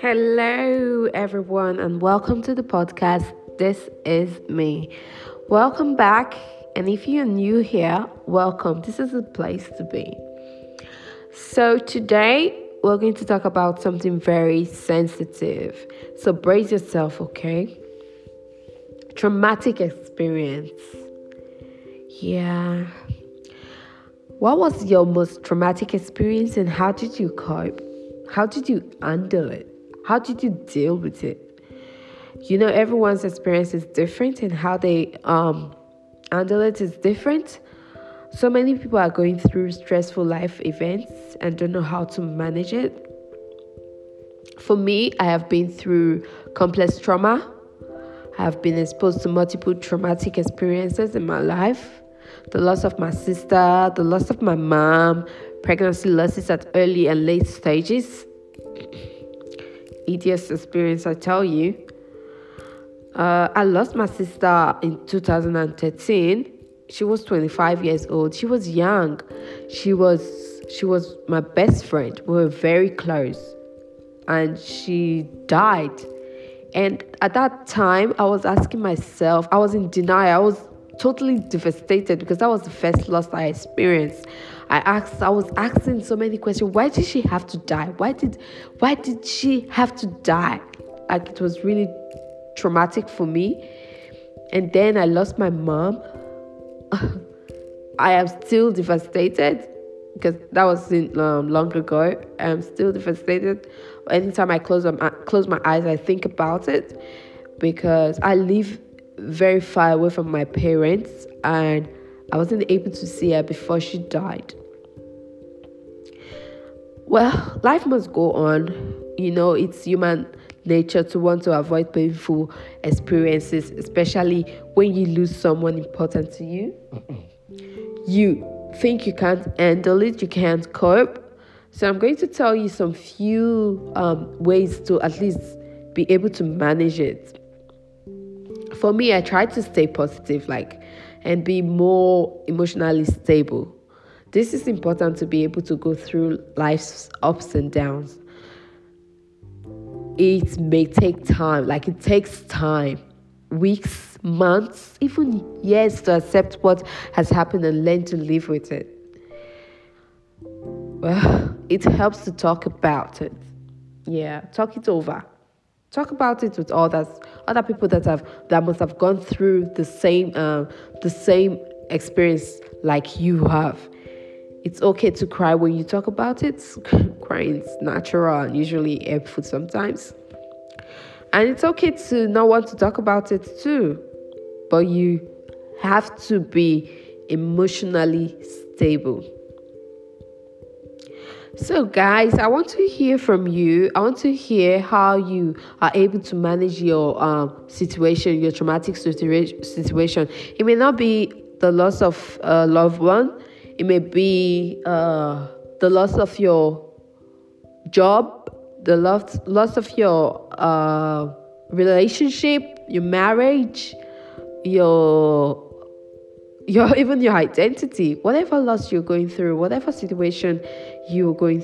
Hello, everyone, and welcome to the podcast. This is me. Welcome back. And if you're new here, welcome. This is a place to be. So, today we're going to talk about something very sensitive. So, brace yourself, okay? Traumatic experience. Yeah. What was your most traumatic experience and how did you cope? How did you handle it? How did you deal with it? You know, everyone's experience is different and how they um, handle it is different. So many people are going through stressful life events and don't know how to manage it. For me, I have been through complex trauma. I have been exposed to multiple traumatic experiences in my life the loss of my sister, the loss of my mom, pregnancy losses at early and late stages. EDS experience, I tell you. Uh, I lost my sister in 2013. She was 25 years old. She was young. She was she was my best friend. We were very close. And she died. And at that time, I was asking myself, I was in denial. I was totally devastated because that was the first loss I experienced. I asked, I was asking so many questions. Why did she have to die? Why did, why did she have to die? Like it was really traumatic for me. And then I lost my mom. I am still devastated because that was in, um, long ago. I'm still devastated. Anytime I close my close my eyes, I think about it because I live very far away from my parents and I wasn't able to see her before she died. Well, life must go on. You know, it's human nature to want to avoid painful experiences, especially when you lose someone important to you. you think you can't handle it, you can't cope. So, I'm going to tell you some few um, ways to at least be able to manage it for me, I try to stay positive, like, and be more emotionally stable. This is important to be able to go through life's ups and downs. It may take time, like, it takes time weeks, months, even years to accept what has happened and learn to live with it. Well, it helps to talk about it. Yeah, talk it over. Talk about it with others, other people that have that must have gone through the same uh, the same experience like you have. It's okay to cry when you talk about it. Crying is natural and usually helpful sometimes. And it's okay to not want to talk about it too. But you have to be emotionally stable. So, guys, I want to hear from you. I want to hear how you are able to manage your um, situation, your traumatic situa- situation. It may not be the loss of a loved one, it may be uh, the loss of your job, the loss, loss of your uh, relationship, your marriage, your your even your identity, whatever loss you're going through, whatever situation you're going